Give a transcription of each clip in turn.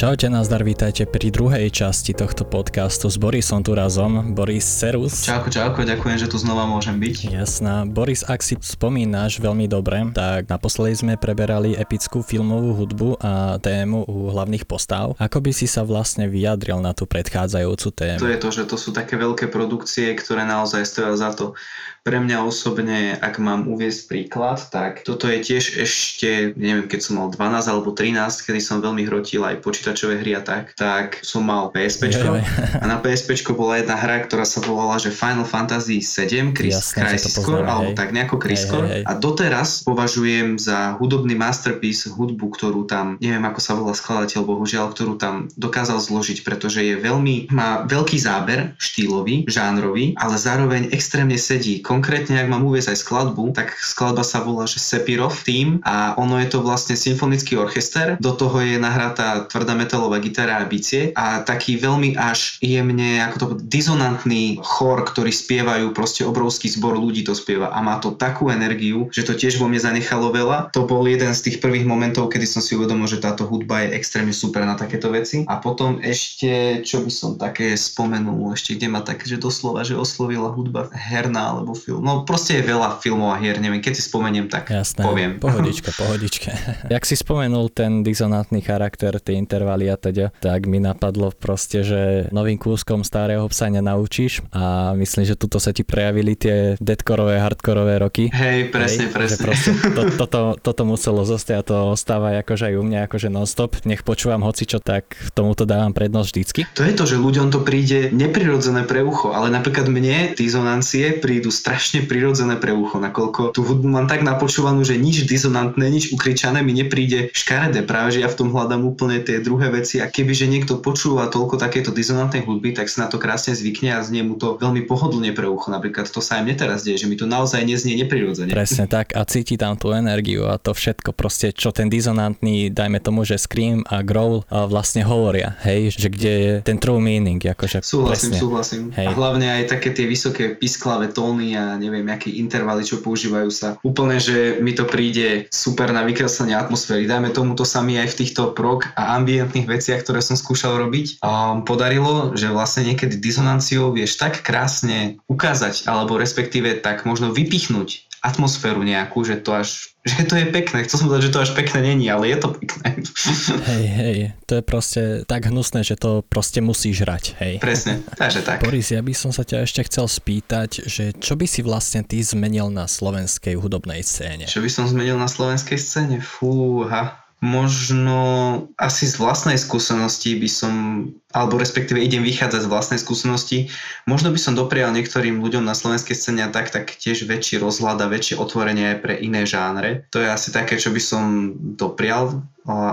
Čaute, nazdar, vítajte pri druhej časti tohto podcastu. S Borisom tu razom. Boris, serus. Čauko, čauko, ďakujem, že tu znova môžem byť. Jasná. Boris, ak si spomínaš veľmi dobre, tak naposledy sme preberali epickú filmovú hudbu a tému u hlavných postav. Ako by si sa vlastne vyjadril na tú predchádzajúcu tému? To je to, že to sú také veľké produkcie, ktoré naozaj stoja za to. Pre mňa osobne, ak mám uviesť príklad, tak toto je tiež ešte, neviem, keď som mal 12 alebo 13, kedy som veľmi hrotil aj počítačové hry a tak, tak som mal PSP a na PSP bola jedna hra, ktorá sa volala, že Final Fantasy 7 Crisis Core, alebo tak nejako Core. A doteraz považujem za hudobný masterpiece hudbu, ktorú tam, neviem ako sa volá skladateľ, bohužiaľ, ktorú tam dokázal zložiť, pretože je veľmi, má veľký záber štýlový, žánrový, ale zároveň extrémne sedí. Konkrétne, ak mám uvieť aj skladbu, tak skladba sa volá, že Sepirov Team a ono je to vlastne symfonický orchester, do toho je nahratá tvrdá metalová gitara a bicie a taký veľmi až jemne, ako to disonantný chor, ktorý spievajú, proste obrovský zbor ľudí to spieva a má to takú energiu, že to tiež vo mne zanechalo veľa. To bol jeden z tých prvých momentov, kedy som si uvedomil, že táto hudba je extrémne super na takéto veci. A potom ešte, čo by som také spomenul, ešte kde ma tak, že doslova, že oslovila hudba herná alebo film. No proste je veľa filmov a hier, neviem, keď si spomeniem, tak Jasné, poviem. Pohodička, pohodička. Jak si spomenul ten disonantný charakter, tie intervaly a teda, tak mi napadlo proste, že novým kúskom starého psa nenaučíš a myslím, že tuto sa ti prejavili tie deadkorové, hardkorové roky. Hej, presne, Hej, presne. Proste to, toto, toto muselo zostať a to ostáva akože aj u mňa akože non-stop. Nech počúvam hoci čo, tak tomuto dávam prednosť vždycky. To je to, že ľuďom to príde neprirodzené pre ucho, ale napríklad mne disonancie prídu strašne prirodzené pre ucho, nakoľko tú hudbu mám tak napočúvanú, že nič disonantné, nič ukričané mi nepríde škaredé. Práve, že ja v tom hľadám úplne tie druhé veci a kebyže niekto počúva toľko takéto disonantnej hudby, tak sa na to krásne zvykne a znie mu to veľmi pohodlne pre ucho. Napríklad to sa aj mne teraz deje, že mi to naozaj neznie neprirodzene. Presne tak a cíti tam tú energiu a to všetko proste, čo ten disonantný, dajme tomu, že Scream a Growl vlastne hovoria, hej, že kde je ten true meaning, akože Súhlasím, presne. súhlasím. Hej. A hlavne aj také tie vysoké pisklavé tóny a neviem, aké intervaly, čo používajú sa. Úplne, že mi to príde super na vykreslenie atmosféry. Dajme tomu to sami aj v týchto prog a ambientných veciach, ktoré som skúšal robiť. A podarilo, že vlastne niekedy dizonanciou vieš tak krásne ukázať, alebo respektíve tak možno vypichnúť atmosféru nejakú, že to až že to je pekné. Chcel som povedať, že to až pekné není, ale je to pekné. Hej, hej, to je proste tak hnusné, že to proste musíš hrať, hej. Presne, takže tak. Boris, ja by som sa ťa ešte chcel spýtať, že čo by si vlastne ty zmenil na slovenskej hudobnej scéne? Čo by som zmenil na slovenskej scéne? Fúha. Možno asi z vlastnej skúsenosti by som alebo respektíve idem vychádzať z vlastnej skúsenosti. Možno by som doprial niektorým ľuďom na slovenskej scéne tak, tak tiež väčší rozhľad a väčšie otvorenie aj pre iné žánre. To je asi také, čo by som doprial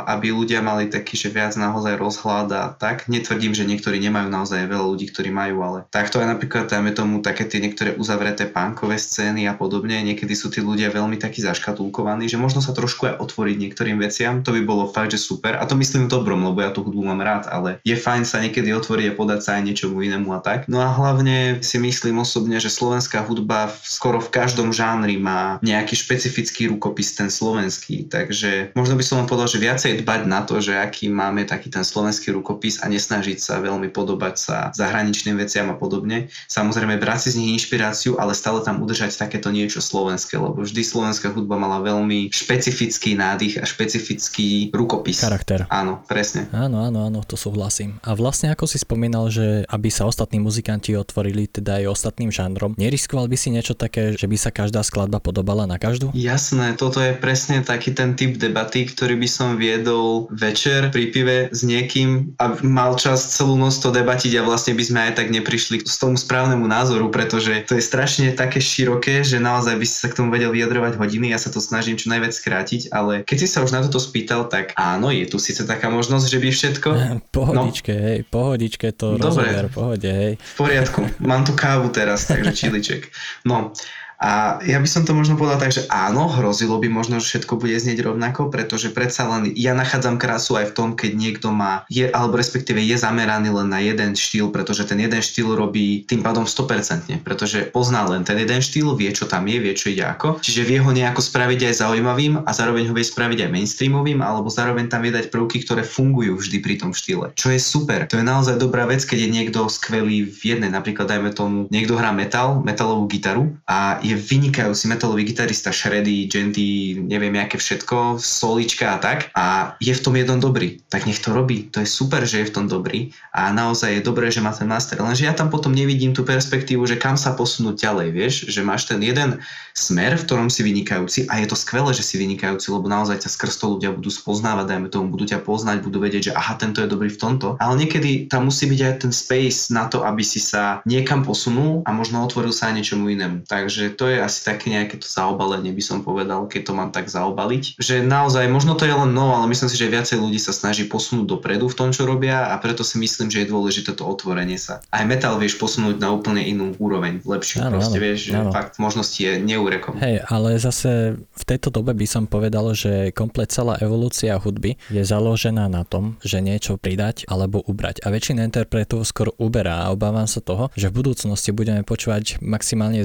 aby ľudia mali taký, že viac naozaj rozhľad a tak. Netvrdím, že niektorí nemajú naozaj veľa ľudí, ktorí majú, ale takto aj napríklad dajme tomu také tie niektoré uzavreté pánkové scény a podobne. Niekedy sú tí ľudia veľmi takí zaškatulkovaní, že možno sa trošku aj otvoriť niektorým veciam. To by bolo fakt, že super. A to myslím dobrom, lebo ja tú hudbu mám rád, ale je fajn sa niekedy otvoriť a podať sa aj niečomu inému a tak. No a hlavne si myslím osobne, že slovenská hudba skoro v každom žánri má nejaký špecifický rukopis ten slovenský. Takže možno by som vám povedal, že viacej dbať na to, že aký máme taký ten slovenský rukopis a nesnažiť sa veľmi podobať sa zahraničným veciam a podobne. Samozrejme brať si z nich inšpiráciu, ale stále tam udržať takéto niečo slovenské, lebo vždy slovenská hudba mala veľmi špecifický nádych a špecifický rukopis. Charakter. Áno, presne. Áno, áno, áno, to súhlasím. A vlastne ako si spomínal, že aby sa ostatní muzikanti otvorili teda aj ostatným žánrom, neriskoval by si niečo také, že by sa každá skladba podobala na každú? Jasné, toto je presne taký ten typ debaty, ktorý by som viedol večer pri pive s niekým a mal čas celú noc to debatiť a vlastne by sme aj tak neprišli k tomu správnemu názoru, pretože to je strašne také široké, že naozaj by si sa k tomu vedel vyjadrovať hodiny, ja sa to snažím čo najviac skrátiť, ale keď si sa už na toto spýtal, tak áno, je tu síce taká možnosť, že by všetko. Pohodičke, no, hej, pohodičke to Dobre. rozober, pohode, hej. V poriadku, mám tu kávu teraz, takže čiliček. No, A ja by som to možno povedal tak, že áno, hrozilo by možno, že všetko bude znieť rovnako, pretože predsa len ja nachádzam krásu aj v tom, keď niekto má, je, alebo respektíve je zameraný len na jeden štýl, pretože ten jeden štýl robí tým pádom 100%, pretože pozná len ten jeden štýl, vie, čo tam je, vie, čo ide ako. Čiže vie ho nejako spraviť aj zaujímavým a zároveň ho vie spraviť aj mainstreamovým, alebo zároveň tam vie prvky, ktoré fungujú vždy pri tom štýle. Čo je super. To je naozaj dobrá vec, keď je niekto skvelý v jednej. Napríklad dajme tomu, niekto hrá metal, metalovú gitaru a je vynikajúci metalový gitarista, shreddy, genty, neviem aké všetko, solička a tak a je v tom jeden dobrý, tak nech to robí. To je super, že je v tom dobrý a naozaj je dobré, že má ten master. Lenže ja tam potom nevidím tú perspektívu, že kam sa posunúť ďalej, vieš, že máš ten jeden smer, v ktorom si vynikajúci a je to skvelé, že si vynikajúci, lebo naozaj ťa skrz to ľudia budú spoznávať, dajme tomu, budú ťa poznať, budú vedieť, že aha, tento je dobrý v tomto. Ale niekedy tam musí byť aj ten space na to, aby si sa niekam posunul a možno otvoril sa aj niečomu inému. Takže to je asi také nejaké to zaobalenie, by som povedal, keď to mám tak zaobaliť. Že naozaj, možno to je len no, ale myslím si, že viacej ľudí sa snaží posunúť dopredu v tom, čo robia a preto si myslím, že je dôležité to otvorenie sa. Aj metal vieš posunúť na úplne inú úroveň, lepšiu. Áno, Proste áno, vieš, že áno. fakt možnosti je neúrekom. Hej, ale zase v tejto dobe by som povedal, že komplet celá evolúcia hudby je založená na tom, že niečo pridať alebo ubrať. A väčšina interpretov skôr uberá a obávam sa toho, že v budúcnosti budeme počúvať maximálne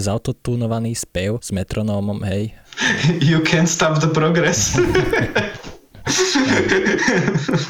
zautotúnovaný spev s metronómom, hej. You can't stop the progress.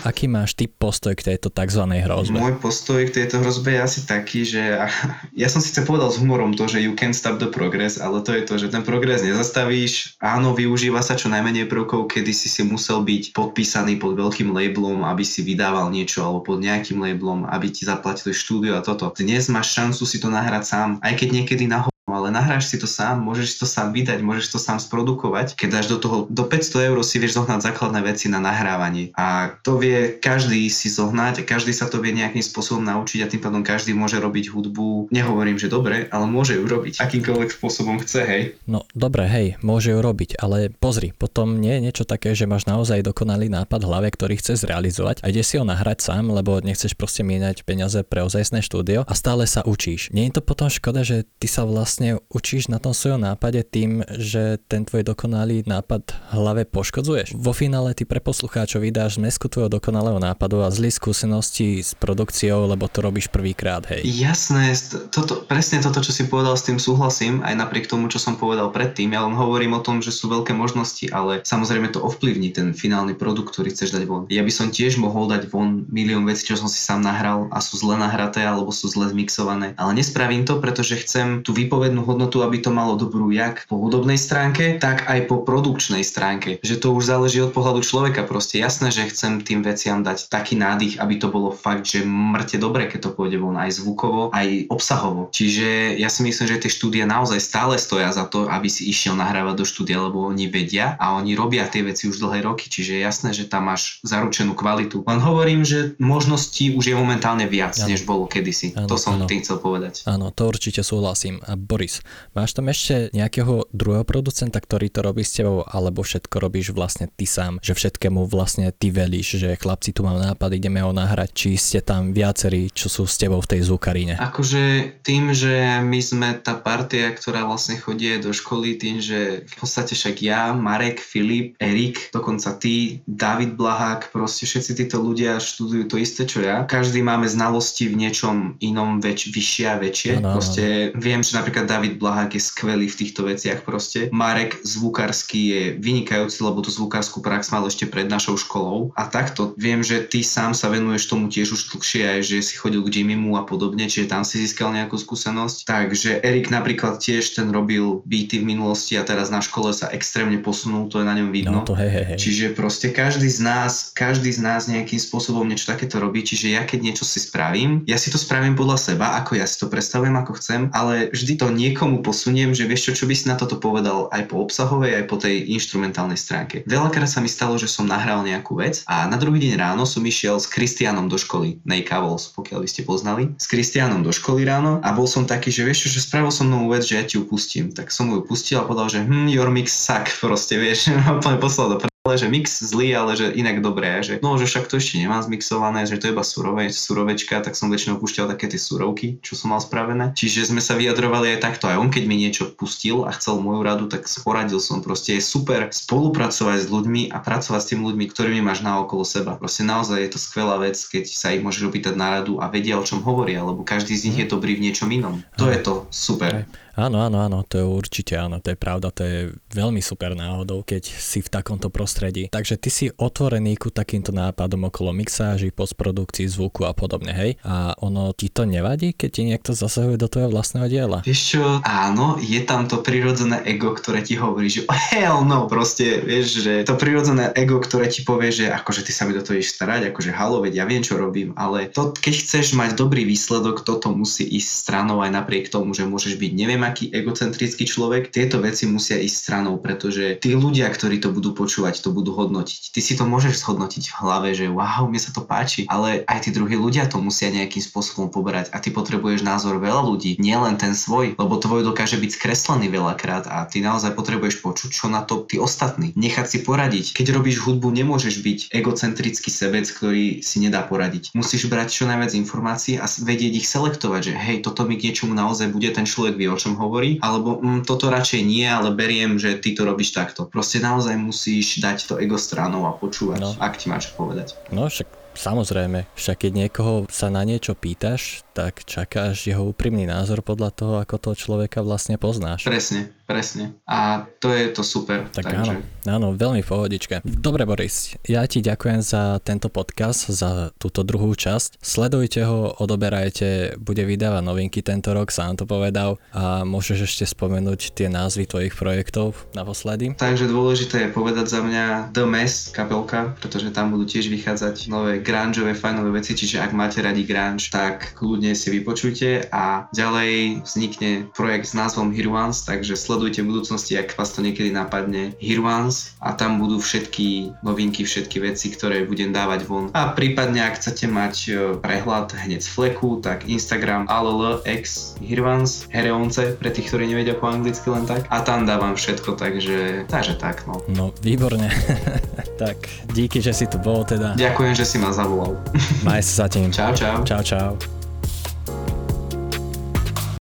Aký máš ty postoj k tejto tzv. hrozbe? Môj postoj k tejto hrozbe je asi taký, že ja som síce povedal s humorom to, že you can't stop the progress, ale to je to, že ten progres nezastavíš. Áno, využíva sa čo najmenej prvkov, kedy si si musel byť podpísaný pod veľkým labelom, aby si vydával niečo, alebo pod nejakým labelom, aby ti zaplatili štúdio a toto. Dnes máš šancu si to nahrať sám, aj keď niekedy na ale nahráš si to sám, môžeš to sám vydať, môžeš to sám sprodukovať. Keď dáš do toho, do 500 eur si vieš zohnať základné veci na nahrávanie. A to vie každý si zohnať, každý sa to vie nejakým spôsobom naučiť a tým pádom každý môže robiť hudbu. Nehovorím, že dobre, ale môže ju robiť akýmkoľvek spôsobom chce, hej. No dobre, hej, môže ju robiť, ale pozri, potom nie je niečo také, že máš naozaj dokonalý nápad v hlave, ktorý chce zrealizovať a ide si ho nahrať sám, lebo nechceš proste míňať peniaze pre ozajstné štúdio a stále sa učíš. Nie je to potom škoda, že ty sa vlastne vlastne učíš na tom svojom nápade tým, že ten tvoj dokonalý nápad hlave poškodzuješ. Vo finále ty pre poslucháčov vydáš zmesku tvojho dokonalého nápadu a zlý skúsenosti s produkciou, lebo to robíš prvýkrát, hej. Jasné, toto, presne toto, čo si povedal, s tým súhlasím, aj napriek tomu, čo som povedal predtým. Ja len hovorím o tom, že sú veľké možnosti, ale samozrejme to ovplyvní ten finálny produkt, ktorý chceš dať von. Ja by som tiež mohol dať von milión vecí, čo som si sám nahral a sú zle nahraté alebo sú zle zmixované. Ale nespravím to, pretože chcem tú výpoveď pridanú hodnotu, aby to malo dobrú jak po hudobnej stránke, tak aj po produkčnej stránke. Že to už záleží od pohľadu človeka. Proste jasné, že chcem tým veciam dať taký nádych, aby to bolo fakt, že mŕte dobre, keď to pôjde von aj zvukovo, aj obsahovo. Čiže ja si myslím, že tie štúdia naozaj stále stoja za to, aby si išiel nahrávať do štúdia, lebo oni vedia a oni robia tie veci už dlhé roky. Čiže je jasné, že tam máš zaručenú kvalitu. Len hovorím, že možností už je momentálne viac, ano. než bolo kedysi. Ano, to som ano. tým chcel povedať. Áno, to určite súhlasím. A Boris, máš tam ešte nejakého druhého producenta, ktorý to robí s tebou, alebo všetko robíš vlastne ty sám, že všetkému vlastne ty velíš, že chlapci tu mám nápad, ideme ho nahrať, či ste tam viacerí, čo sú s tebou v tej zvukarine? Akože tým, že my sme tá partia, ktorá vlastne chodí do školy, tým, že v podstate však ja, Marek, Filip, Erik, dokonca ty, David Blahák, proste všetci títo ľudia študujú to isté, čo ja. Každý máme znalosti v niečom inom väč- vyššie a väčšie. Ano, proste ano. viem, že napríklad David Blahák je skvelý v týchto veciach proste. Marek Zvukarský je vynikajúci, lebo tú zvukárskú prax mal ešte pred našou školou. A takto viem, že ty sám sa venuješ tomu tiež už dlhšie aj, že si chodil k Jimmymu a podobne, čiže tam si získal nejakú skúsenosť. Takže Erik napríklad tiež ten robil beaty v minulosti a teraz na škole sa extrémne posunul, to je na ňom vidno. No, to hej, hej, hej. Čiže proste každý z nás, každý z nás nejakým spôsobom niečo takéto robí, čiže ja keď niečo si spravím, ja si to spravím podľa seba, ako ja si to predstavujem, ako chcem, ale vždy to niekomu posuniem, že vieš čo, čo by si na toto povedal aj po obsahovej, aj po tej inštrumentálnej stránke. Veľakrát sa mi stalo, že som nahral nejakú vec a na druhý deň ráno som išiel s Kristianom do školy, Nate pokiaľ by ste poznali, s Kristianom do školy ráno a bol som taký, že vieš čo, že spravil som novú vec, že ja ti ju pustím. Tak som ju pustil a povedal, že hm, your mix suck, proste vieš, úplne poslal do ale že mix zlý, ale že inak dobré, že no, že však to ešte nemám zmixované, že to je iba surové, surovečka, tak som väčšinou púšťal také tie surovky, čo som mal spravené. Čiže sme sa vyjadrovali aj takto, aj on keď mi niečo pustil a chcel moju radu, tak poradil som. Proste je super spolupracovať s ľuďmi a pracovať s tými ľuďmi, ktorými máš na okolo seba. Proste naozaj je to skvelá vec, keď sa ich môžeš opýtať na radu a vedia, o čom hovoria, lebo každý z nich je dobrý v niečom inom. To je to super. Áno, áno, áno, to je určite áno, to je pravda, to je veľmi super náhodou, keď si v takomto prostredí. Takže ty si otvorený ku takýmto nápadom okolo mixáži, postprodukcii, zvuku a podobne, hej? A ono ti to nevadí, keď ti niekto zasahuje do tvojho vlastného diela? Vieš čo, áno, je tam to prirodzené ego, ktoré ti hovorí, že oh, hell no, proste, vieš, že to prirodzené ego, ktoré ti povie, že akože ty sa mi do toho ideš starať, akože halo, veď ja viem, čo robím, ale to, keď chceš mať dobrý výsledok, toto musí ísť stranou aj napriek tomu, že môžeš byť neviem neviem aký egocentrický človek, tieto veci musia ísť stranou, pretože tí ľudia, ktorí to budú počúvať, to budú hodnotiť. Ty si to môžeš zhodnotiť v hlave, že wow, mne sa to páči, ale aj tí druhí ľudia to musia nejakým spôsobom poberať a ty potrebuješ názor veľa ľudí, nielen ten svoj, lebo tvoj dokáže byť skreslený veľakrát a ty naozaj potrebuješ počuť, čo na to tí ostatní. Nechať si poradiť. Keď robíš hudbu, nemôžeš byť egocentrický sebec, ktorý si nedá poradiť. Musíš brať čo najviac informácií a vedieť ich selektovať, že hej, toto mi k niečomu naozaj bude, ten človek vie, o čom čom hovorí, alebo mm, toto radšej nie, ale beriem, že ty to robíš takto. Proste naozaj musíš dať to ego stranou a počúvať, no. ak ti má čo povedať. No však Samozrejme, však keď niekoho sa na niečo pýtaš, tak čakáš jeho úprimný názor podľa toho, ako toho človeka vlastne poznáš. Presne, presne. A to je to super. Tak takže... áno, áno, veľmi pohodičke. Dobre Boris, ja ti ďakujem za tento podcast, za túto druhú časť. Sledujte ho, odoberajte, bude vydávať novinky tento rok, sám to povedal a môžeš ešte spomenúť tie názvy tvojich projektov naposledy. Takže dôležité je povedať za mňa The Mess kapelka, pretože tam budú tiež vychádzať nové grungeové fajnové veci, čiže ak máte radi grunge, tak kľudne si vypočujte a ďalej vznikne projekt s názvom Hirwans, takže sledujte v budúcnosti, ak vás to niekedy napadne Hirwans a tam budú všetky novinky, všetky veci, ktoré budem dávať von. A prípadne, ak chcete mať e, prehľad hneď z fleku, tak Instagram allx Hirwans, Hereonce, pre tých, ktorí nevedia po anglicky len tak. A tam dávam všetko, takže, takže tak no. No, výborne. tak, díky, že si tu bol teda. Ďakujem, že si ma zavolal. Maj sa zatím. Čau, čau. Čau, čau.